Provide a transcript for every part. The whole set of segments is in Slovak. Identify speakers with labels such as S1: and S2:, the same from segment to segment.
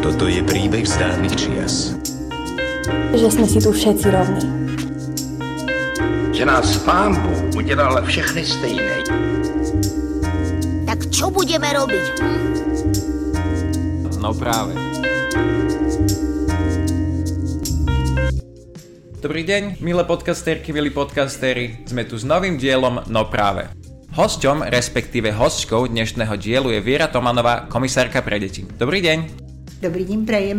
S1: Toto je príbeh z dávnych čias.
S2: Že sme si tu všetci rovní.
S3: Že nás pán Bůh udělal všechny stejné.
S4: Tak čo budeme robiť? Hm?
S5: No práve. Dobrý deň, milé podcasterky, milí podcastery. Sme tu s novým dielom No práve. Hosťom, respektíve hostkou dnešného dielu je Viera Tomanová, komisárka pre deti. Dobrý deň.
S6: Dobrý deň, prejem.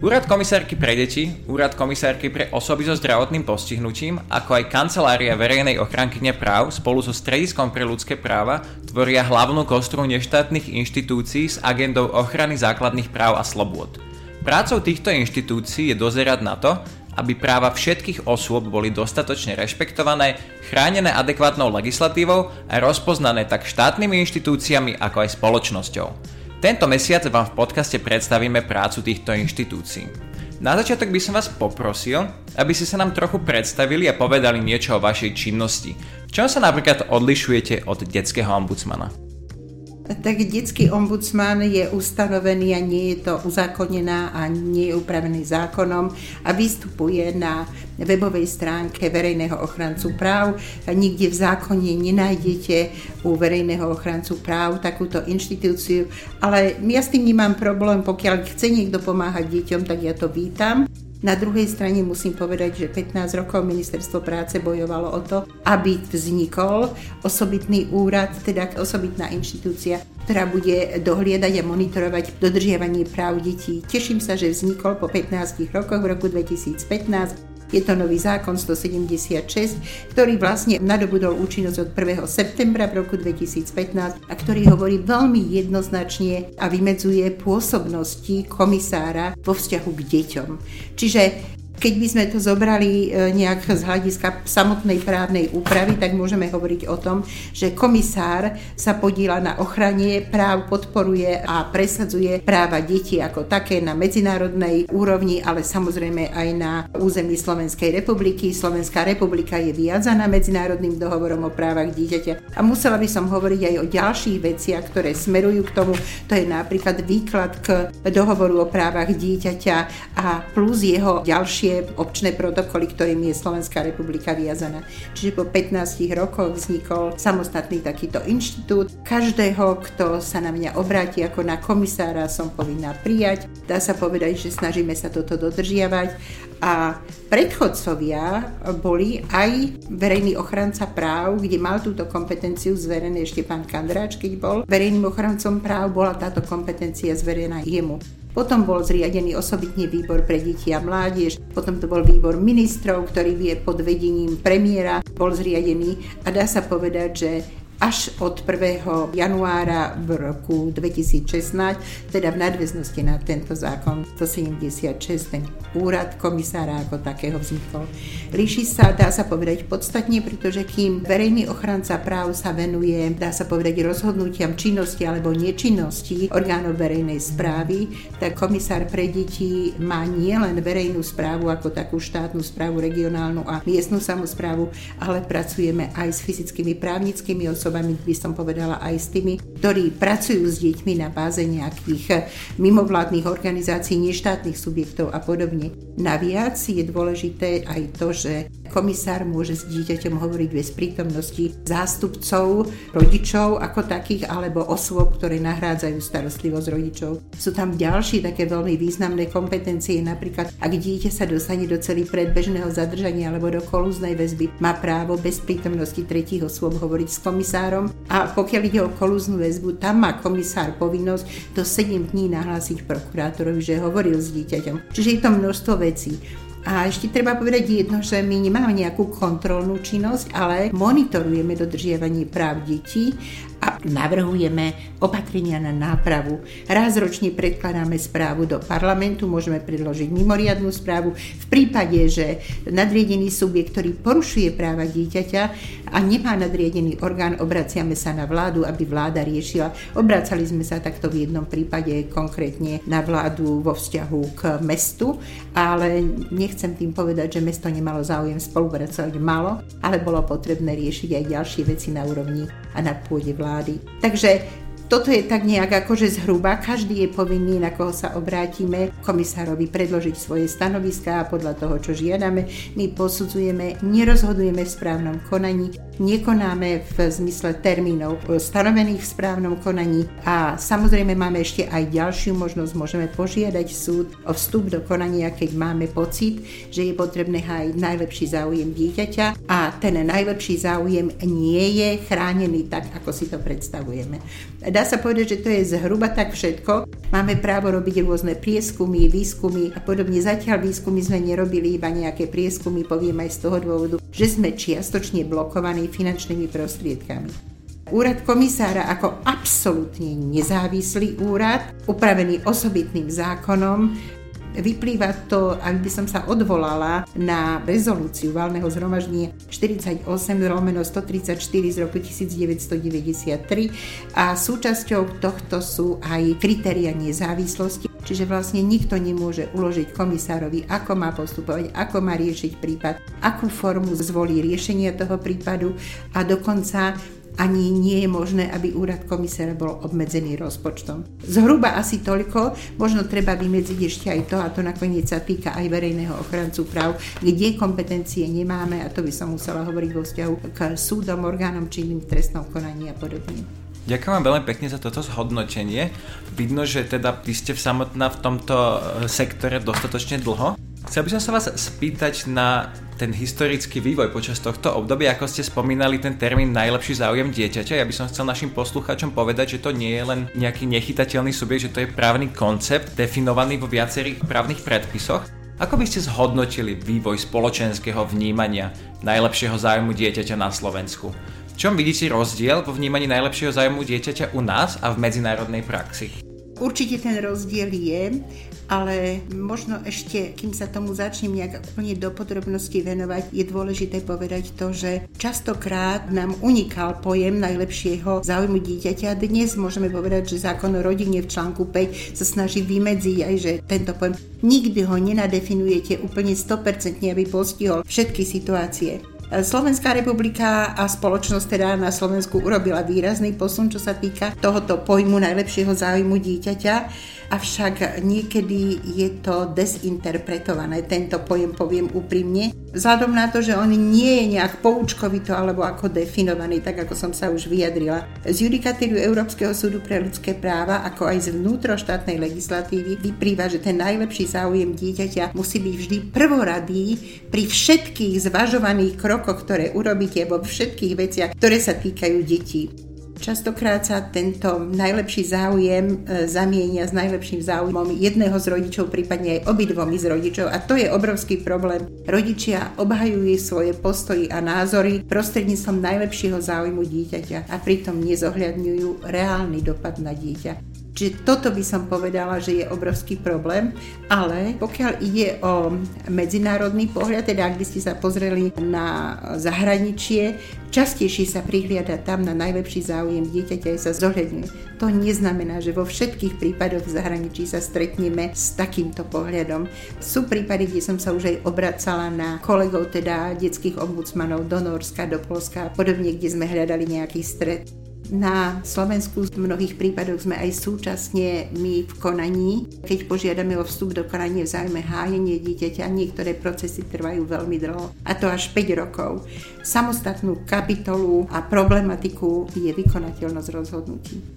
S5: Úrad komisárky pre deti, Úrad komisárky pre osoby so zdravotným postihnutím, ako aj Kancelária verejnej ochrankyne práv spolu so Strediskom pre ľudské práva tvoria hlavnú kostru neštátnych inštitúcií s agendou ochrany základných práv a slobôd. Prácou týchto inštitúcií je dozerať na to, aby práva všetkých osôb boli dostatočne rešpektované, chránené adekvátnou legislatívou a rozpoznané tak štátnymi inštitúciami ako aj spoločnosťou. Tento mesiac vám v podcaste predstavíme prácu týchto inštitúcií. Na začiatok by som vás poprosil, aby ste sa nám trochu predstavili a povedali niečo o vašej činnosti. V čom sa napríklad odlišujete od detského ombudsmana?
S6: Tak detský ombudsman je ustanovený a nie je to uzákonená a nie je upravený zákonom a vystupuje na webovej stránke verejného ochrancu práv. Nikde v zákone nenájdete u verejného ochrancu práv takúto inštitúciu, ale ja s tým nemám problém, pokiaľ chce niekto pomáhať deťom, tak ja to vítam. Na druhej strane musím povedať, že 15 rokov ministerstvo práce bojovalo o to, aby vznikol osobitný úrad, teda osobitná inštitúcia, ktorá bude dohliadať a monitorovať dodržiavanie práv detí. Teším sa, že vznikol po 15 rokoch v roku 2015 je to nový zákon 176, ktorý vlastne nadobudol účinnosť od 1. septembra v roku 2015 a ktorý hovorí veľmi jednoznačne a vymedzuje pôsobnosti komisára vo vzťahu k deťom. Čiže keď by sme to zobrali e, nejak z hľadiska samotnej právnej úpravy, tak môžeme hovoriť o tom, že komisár sa podíla na ochrane práv, podporuje a presadzuje práva detí ako také na medzinárodnej úrovni, ale samozrejme aj na území Slovenskej republiky. Slovenská republika je viazaná medzinárodným dohovorom o právach dieťaťa. A musela by som hovoriť aj o ďalších veciach, ktoré smerujú k tomu. To je napríklad výklad k dohovoru o právach dieťaťa a plus jeho ďalšie ďalšie občné protokoly, ktorým je Slovenská republika viazaná. Čiže po 15 rokoch vznikol samostatný takýto inštitút. Každého, kto sa na mňa obráti ako na komisára, som povinná prijať. Dá sa povedať, že snažíme sa toto dodržiavať a predchodcovia boli aj verejný ochranca práv, kde mal túto kompetenciu zverený ešte pán Kandráč, keď bol verejným ochrancom práv, bola táto kompetencia zverená jemu. Potom bol zriadený osobitný výbor pre deti a mládež, potom to bol výbor ministrov, ktorý je pod vedením premiéra, bol zriadený a dá sa povedať, že až od 1. januára v roku 2016, teda v nadväznosti na tento zákon 176, ten úrad komisára ako takého vznikol. Líši sa, dá sa povedať, podstatne, pretože kým verejný ochranca práv sa venuje, dá sa povedať, rozhodnutiam činnosti alebo nečinnosti orgánov verejnej správy, tak komisár pre deti má nielen verejnú správu ako takú štátnu správu, regionálnu a miestnu samozprávu, ale pracujeme aj s fyzickými právnickými osobami, osobami, by som povedala aj s tými, ktorí pracujú s deťmi na báze nejakých mimovládnych organizácií, neštátnych subjektov a podobne. Naviac je dôležité aj to, že Komisár môže s dieťaťom hovoriť bez prítomnosti zástupcov, rodičov ako takých, alebo osôb, ktoré nahrádzajú starostlivosť rodičov. Sú tam ďalšie také veľmi významné kompetencie, napríklad ak dieťa sa dostane do celý predbežného zadržania alebo do kolúznej väzby, má právo bez prítomnosti tretích osôb hovoriť s komisárom a pokiaľ ide o kolúznu väzbu, tam má komisár povinnosť do 7 dní nahlásiť prokurátorovi, že hovoril s dieťaťom. Čiže je to množstvo vecí. A ešte treba povedať jedno, že my nemáme nejakú kontrolnú činnosť, ale monitorujeme dodržiavanie práv detí a navrhujeme opatrenia na nápravu. Raz ročne predkladáme správu do parlamentu, môžeme predložiť mimoriadnú správu. V prípade, že nadriedený subjekt, ktorý porušuje práva dieťaťa a nemá nadriedený orgán, obraciame sa na vládu, aby vláda riešila. Obracali sme sa takto v jednom prípade konkrétne na vládu vo vzťahu k mestu, ale nechcem tým povedať, že mesto nemalo záujem spolupracovať. Malo, ale bolo potrebné riešiť aj ďalšie veci na úrovni a na pôde vlády vlády. Takže Toto je tak nejak akože zhruba, každý je povinný, na koho sa obrátime, komisárovi predložiť svoje stanoviská a podľa toho, čo žiadame, my posudzujeme, nerozhodujeme v správnom konaní, nekonáme v zmysle termínov stanovených v správnom konaní a samozrejme máme ešte aj ďalšiu možnosť, môžeme požiadať súd o vstup do konania, keď máme pocit, že je potrebné hájiť najlepší záujem dieťaťa a ten najlepší záujem nie je chránený tak, ako si to predstavujeme. Dá sa povedať, že to je zhruba tak všetko. Máme právo robiť rôzne prieskumy, výskumy a podobne. Zatiaľ výskumy sme nerobili iba nejaké prieskumy, poviem aj z toho dôvodu, že sme čiastočne blokovaní finančnými prostriedkami. Úrad komisára ako absolútne nezávislý úrad, upravený osobitným zákonom, Vyplýva to, ak by som sa odvolala na rezolúciu valného zhromaždenia 48 lomeno 134 z roku 1993 a súčasťou tohto sú aj kritéria nezávislosti, čiže vlastne nikto nemôže uložiť komisárovi, ako má postupovať, ako má riešiť prípad, akú formu zvolí riešenie toho prípadu a dokonca ani nie je možné, aby úrad komisára bol obmedzený rozpočtom. Zhruba asi toľko, možno treba vymedziť ešte aj to, a to nakoniec sa týka aj verejného ochrancu práv, kde kompetencie nemáme, a to by som musela hovoriť vo vzťahu k súdom, orgánom činným v trestnom konaní a podobne.
S5: Ďakujem vám veľmi pekne za toto zhodnotenie. Vidno, že teda vy ste v samotná v tomto e, sektore dostatočne dlho. Chcel by som sa vás spýtať na ten historický vývoj počas tohto obdobia, ako ste spomínali ten termín najlepší záujem dieťaťa. Ja by som chcel našim poslucháčom povedať, že to nie je len nejaký nechytateľný subjekt, že to je právny koncept definovaný vo viacerých právnych predpisoch. Ako by ste zhodnotili vývoj spoločenského vnímania najlepšieho záujmu dieťaťa na Slovensku? V čom vidíte rozdiel vo vnímaní najlepšieho záujmu dieťaťa u nás a v medzinárodnej praxi?
S6: Určite ten rozdiel je, ale možno ešte, kým sa tomu začnem nejak úplne do podrobností venovať, je dôležité povedať to, že častokrát nám unikal pojem najlepšieho záujmu dieťaťa. Dnes môžeme povedať, že zákon o rodine v článku 5 sa snaží vymedziť aj, že tento pojem nikdy ho nenadefinujete úplne 100%, aby postihol všetky situácie. Slovenská republika a spoločnosť teda na Slovensku urobila výrazný posun, čo sa týka tohoto pojmu najlepšieho záujmu dieťaťa avšak niekedy je to desinterpretované, tento pojem poviem úprimne, vzhľadom na to, že on nie je nejak poučkovito alebo ako definovaný, tak ako som sa už vyjadrila. Z judikatíru Európskeho súdu pre ľudské práva, ako aj z vnútroštátnej legislatívy vyplýva, že ten najlepší záujem dieťaťa musí byť vždy prvoradý pri všetkých zvažovaných krokoch, ktoré urobíte vo všetkých veciach, ktoré sa týkajú detí. Častokrát sa tento najlepší záujem e, zamienia s najlepším záujmom jedného z rodičov, prípadne aj obidvomi z rodičov a to je obrovský problém. Rodičia obhajujú svoje postoji a názory prostredníctvom najlepšieho záujmu dieťaťa a pritom nezohľadňujú reálny dopad na dieťa. Čiže toto by som povedala, že je obrovský problém, ale pokiaľ ide o medzinárodný pohľad, teda ak by ste sa pozreli na zahraničie, častejšie sa prihliada tam na najlepší záujem dieťaťa sa zohľadňuje. To neznamená, že vo všetkých prípadoch v zahraničí sa stretneme s takýmto pohľadom. Sú prípady, kde som sa už aj obracala na kolegov, teda detských ombudsmanov do Norska, do Polska a podobne, kde sme hľadali nejaký stred. Na Slovensku v mnohých prípadoch sme aj súčasne my v konaní, keď požiadame o vstup do konania v záujme hájenie dieťaťa, niektoré procesy trvajú veľmi dlho, a to až 5 rokov. Samostatnú kapitolu a problematiku je vykonateľnosť rozhodnutí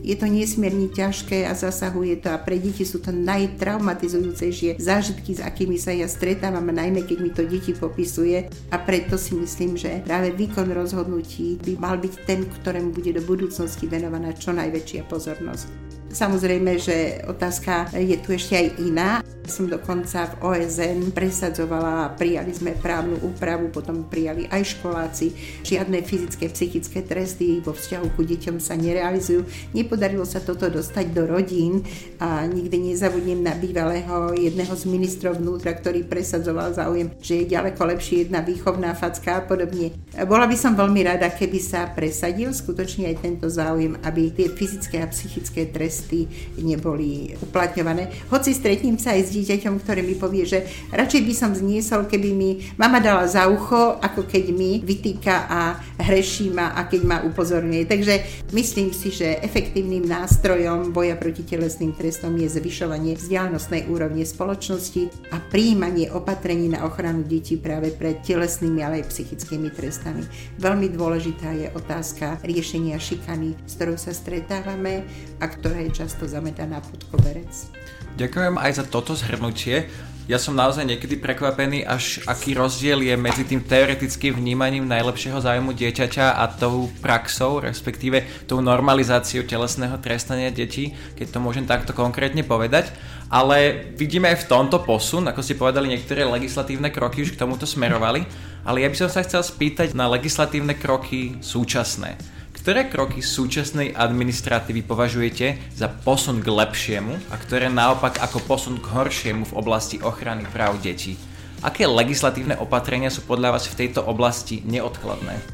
S6: je to nesmierne ťažké a zasahuje to a pre deti sú to najtraumatizujúcejšie zážitky, s akými sa ja stretávam, najmä keď mi to deti popisuje a preto si myslím, že práve výkon rozhodnutí by mal byť ten, ktorému bude do budúcnosti venovaná čo najväčšia pozornosť. Samozrejme, že otázka je tu ešte aj iná. Som dokonca v OSN presadzovala a prijali sme právnu úpravu, potom prijali aj školáci. Žiadne fyzické, psychické tresty vo vzťahu ku deťom sa nerealizujú. Nepodarilo sa toto dostať do rodín a nikdy nezabudnem na bývalého jedného z ministrov vnútra, ktorý presadzoval záujem, že je ďaleko lepšie jedna výchovná facka a podobne. Bola by som veľmi rada, keby sa presadil skutočne aj tento záujem, aby tie fyzické a psychické tresty neboli uplatňované. Hoci stretnem sa aj s dieťaťom, ktoré mi povie, že radšej by som zniesol, keby mi mama dala za ucho, ako keď mi vytýka a hreší ma a keď ma upozorňuje. Takže myslím si, že efektívnym nástrojom boja proti telesným trestom je zvyšovanie vzdialenostnej úrovne spoločnosti a príjmanie opatrení na ochranu detí práve pred telesnými, ale aj psychickými trestami. Veľmi dôležitá je otázka riešenia šikany, s ktorou sa stretávame a ktorá je často zametaná pod koberec.
S5: Ďakujem aj za toto zhrnutie. Ja som naozaj niekedy prekvapený, až aký rozdiel je medzi tým teoretickým vnímaním najlepšieho zájmu dieťaťa a tou praxou, respektíve tou normalizáciou telesného trestania detí, keď to môžem takto konkrétne povedať. Ale vidíme aj v tomto posun, ako ste povedali, niektoré legislatívne kroky už k tomuto smerovali. Ale ja by som sa chcel spýtať na legislatívne kroky súčasné. Ktoré kroky súčasnej administratívy považujete za posun k lepšiemu a ktoré naopak ako posun k horšiemu v oblasti ochrany práv detí? Aké legislatívne opatrenia sú podľa vás v tejto oblasti neodkladné?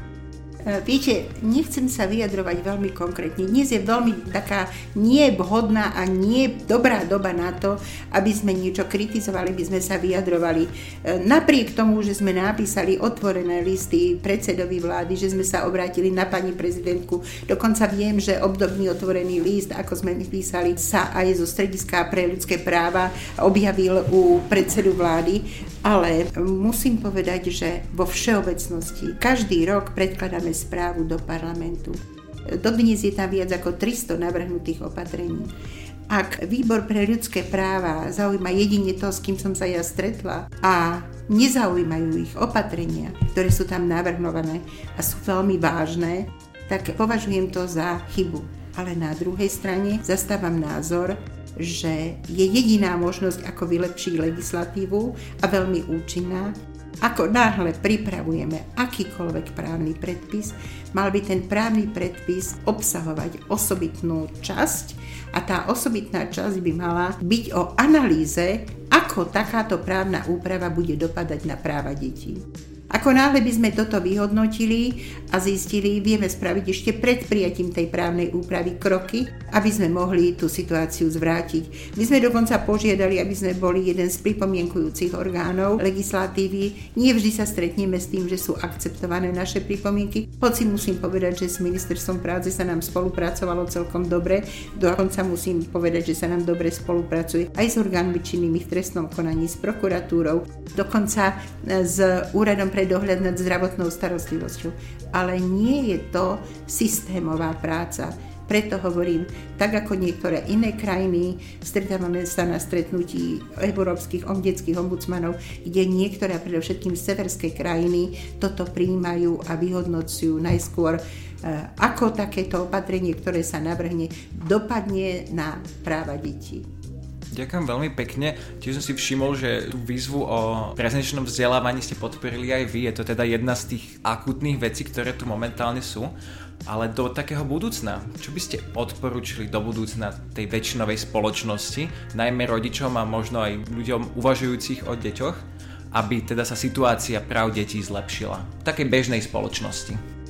S6: E, viete, nechcem sa vyjadrovať veľmi konkrétne. Dnes je veľmi taká nevhodná a nie dobrá doba na to, aby sme niečo kritizovali, by sme sa vyjadrovali. E, napriek tomu, že sme napísali otvorené listy predsedovi vlády, že sme sa obrátili na pani prezidentku, dokonca viem, že obdobný otvorený list, ako sme písali, sa aj zo Strediska pre ľudské práva objavil u predsedu vlády, ale musím povedať, že vo všeobecnosti každý rok predkladáme predkladáme správu do parlamentu. Dodnes je tam viac ako 300 navrhnutých opatrení. Ak výbor pre ľudské práva zaujíma jedine to, s kým som sa ja stretla a nezaujímajú ich opatrenia, ktoré sú tam navrhnované a sú veľmi vážne, tak považujem to za chybu. Ale na druhej strane zastávam názor, že je jediná možnosť, ako vylepšiť legislatívu a veľmi účinná, ako náhle pripravujeme akýkoľvek právny predpis, mal by ten právny predpis obsahovať osobitnú časť a tá osobitná časť by mala byť o analýze, ako takáto právna úprava bude dopadať na práva detí. Ako náhle by sme toto vyhodnotili a zistili, vieme spraviť ešte pred prijatím tej právnej úpravy kroky, aby sme mohli tú situáciu zvrátiť. My sme dokonca požiadali, aby sme boli jeden z pripomienkujúcich orgánov legislatívy. Nie vždy sa stretneme s tým, že sú akceptované naše pripomienky, hoci musím povedať, že s ministerstvom práce sa nám spolupracovalo celkom dobre. Dokonca musím povedať, že sa nám dobre spolupracuje aj s orgánmi činnými v trestnom konaní, s prokuratúrou, dokonca s úradom pre pre dohľad nad zdravotnou starostlivosťou. Ale nie je to systémová práca. Preto hovorím, tak ako niektoré iné krajiny, stretávame sa na stretnutí európskych detských ombudsmanov, kde niektoré, predovšetkým severské krajiny, toto príjmajú a vyhodnocujú najskôr e, ako takéto opatrenie, ktoré sa navrhne, dopadne na práva detí.
S5: Ďakujem veľmi pekne. Tiež som si všimol, že tú výzvu o prezenčnom vzdelávaní ste podporili aj vy. Je to teda jedna z tých akutných vecí, ktoré tu momentálne sú. Ale do takého budúcna, čo by ste odporúčili do budúcna tej väčšinovej spoločnosti, najmä rodičom a možno aj ľuďom uvažujúcich o deťoch, aby teda sa situácia práv detí zlepšila v takej bežnej spoločnosti?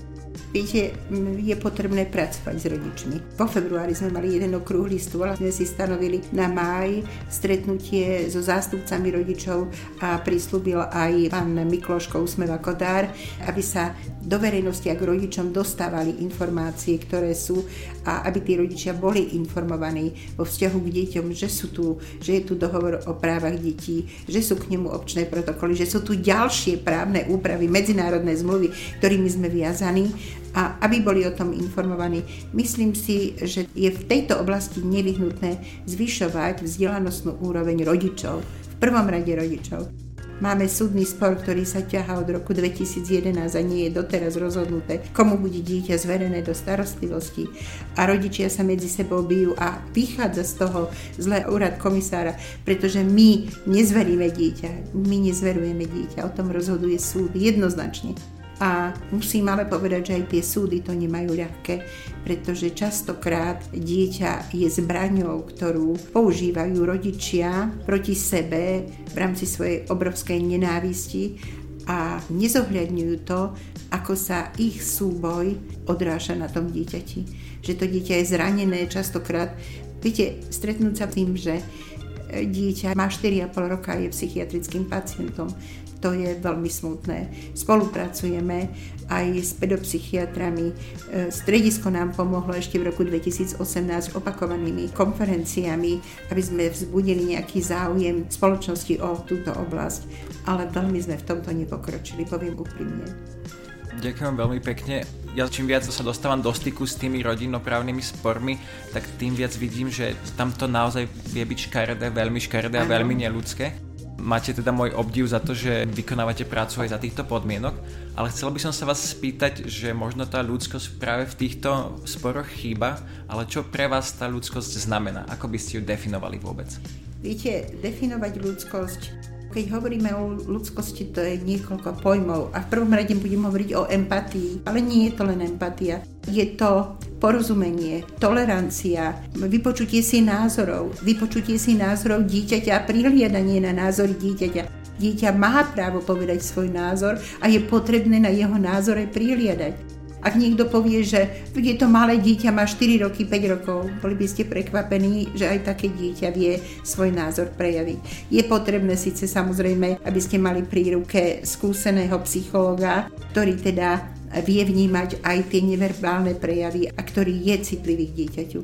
S6: Viete, je potrebné pracovať s rodičmi. Po februári sme mali jeden okrúhly stôl a sme si stanovili na máj stretnutie so zástupcami rodičov a prislúbil aj pán Mikloško Usmeva Kodár, aby sa do verejnosti a k rodičom dostávali informácie, ktoré sú a aby tí rodičia boli informovaní vo vzťahu k deťom, že sú tu, že je tu dohovor o právach detí, že sú k nemu občné protokoly, že sú tu ďalšie právne úpravy, medzinárodné zmluvy, ktorými sme viazaní a aby boli o tom informovaní. Myslím si, že je v tejto oblasti nevyhnutné zvyšovať vzdelanostnú úroveň rodičov, v prvom rade rodičov. Máme súdny spor, ktorý sa ťaha od roku 2011 a nie je doteraz rozhodnuté, komu bude dieťa zverené do starostlivosti. A rodičia sa medzi sebou bijú a vychádza z toho zlé úrad komisára, pretože my nezveríme dieťa, my nezverujeme dieťa, o tom rozhoduje súd jednoznačne. A musím ale povedať, že aj tie súdy to nemajú ľahké, pretože častokrát dieťa je zbraňou, ktorú používajú rodičia proti sebe v rámci svojej obrovskej nenávisti a nezohľadňujú to, ako sa ich súboj odráža na tom dieťati. Že to dieťa je zranené častokrát. Viete, stretnúť sa tým, že dieťa má 4,5 roka je psychiatrickým pacientom. To je veľmi smutné. Spolupracujeme aj s pedopsychiatrami. Stredisko nám pomohlo ešte v roku 2018 opakovanými konferenciami, aby sme vzbudili nejaký záujem spoločnosti o túto oblasť. Ale veľmi sme v tomto nepokročili, poviem úprimne.
S5: Ďakujem veľmi pekne. Ja čím viac sa dostávam do styku s tými rodinnoprávnymi spormi, tak tým viac vidím, že tam to naozaj vie byť škaredé, veľmi škaredé a veľmi neludské. Máte teda môj obdiv za to, že vykonávate prácu aj za týchto podmienok, ale chcel by som sa vás spýtať, že možno tá ľudskosť práve v týchto sporoch chýba, ale čo pre vás tá ľudskosť znamená? Ako by ste ju definovali vôbec?
S6: Viete, definovať ľudskosť keď hovoríme o ľudskosti, to je niekoľko pojmov a v prvom rade budem hovoriť o empatii, ale nie je to len empatia. Je to porozumenie, tolerancia, vypočutie si názorov, vypočutie si názorov dieťaťa a prihliadanie na názory dieťaťa. Dieťa má právo povedať svoj názor a je potrebné na jeho názore prihliadať. Ak niekto povie, že je to malé dieťa, má 4 roky, 5 rokov, boli by ste prekvapení, že aj také dieťa vie svoj názor prejaviť. Je potrebné síce samozrejme, aby ste mali pri ruke skúseného psychologa, ktorý teda vie vnímať aj tie neverbálne prejavy a ktorý je citlivý k dieťaťu.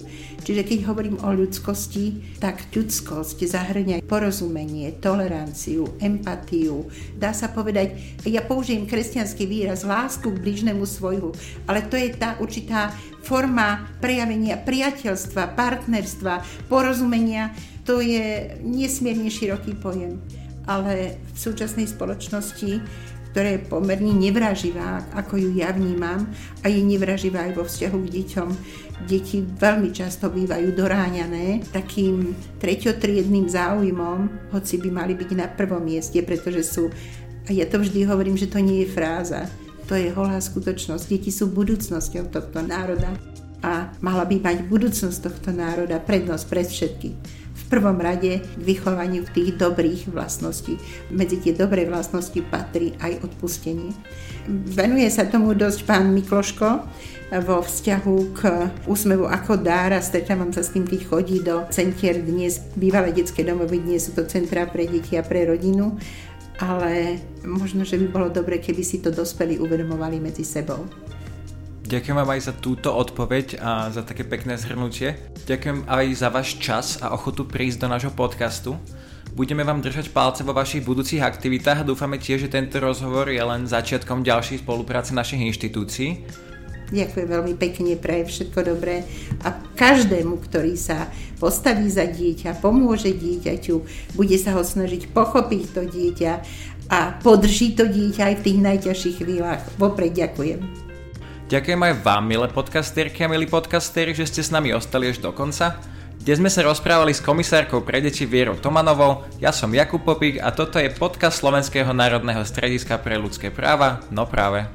S6: Čiže keď hovorím o ľudskosti, tak ľudskosť zahrňa porozumenie, toleranciu, empatiu. Dá sa povedať, ja použijem kresťanský výraz lásku k blížnemu svojhu, ale to je tá určitá forma prejavenia priateľstva, partnerstva, porozumenia. To je nesmierne široký pojem. Ale v súčasnej spoločnosti ktorá je pomerne nevraživá, ako ju ja vnímam, a je nevraživá aj vo vzťahu k deťom. Deti veľmi často bývajú doráňané takým treťotriedným záujmom, hoci by mali byť na prvom mieste, pretože sú, a ja to vždy hovorím, že to nie je fráza, to je holá skutočnosť. Deti sú budúcnosťou tohto národa a mala by mať budúcnosť tohto národa prednosť pred všetkým prvom rade k vychovaniu tých dobrých vlastností. Medzi tie dobré vlastnosti patrí aj odpustenie. Venuje sa tomu dosť pán Mikloško vo vzťahu k úsmevu ako dára. Stretávam sa s tým, keď chodí do centier dnes, bývalé detské domovy, dnes sú to centrá pre deti a pre rodinu ale možno, že by bolo dobre, keby si to dospelí uvedomovali medzi sebou.
S5: Ďakujem vám aj za túto odpoveď a za také pekné zhrnutie. Ďakujem aj za váš čas a ochotu prísť do nášho podcastu. Budeme vám držať palce vo vašich budúcich aktivitách a dúfame tiež, že tento rozhovor je len začiatkom ďalšej spolupráce našich inštitúcií.
S6: Ďakujem veľmi pekne, prajem všetko dobré a každému, ktorý sa postaví za dieťa, pomôže dieťaťu, bude sa ho snažiť pochopiť to dieťa a podrží to dieťa aj v tých najťažších chvíľach. Vopred ďakujem.
S5: Ďakujem aj vám, milé podcasterky a milí podcasteri, že ste s nami ostali až do konca. Dnes sme sa rozprávali s komisárkou pre deti Vierou Tomanovou, ja som Jakub Popík a toto je podcast Slovenského národného strediska pre ľudské práva, no práve.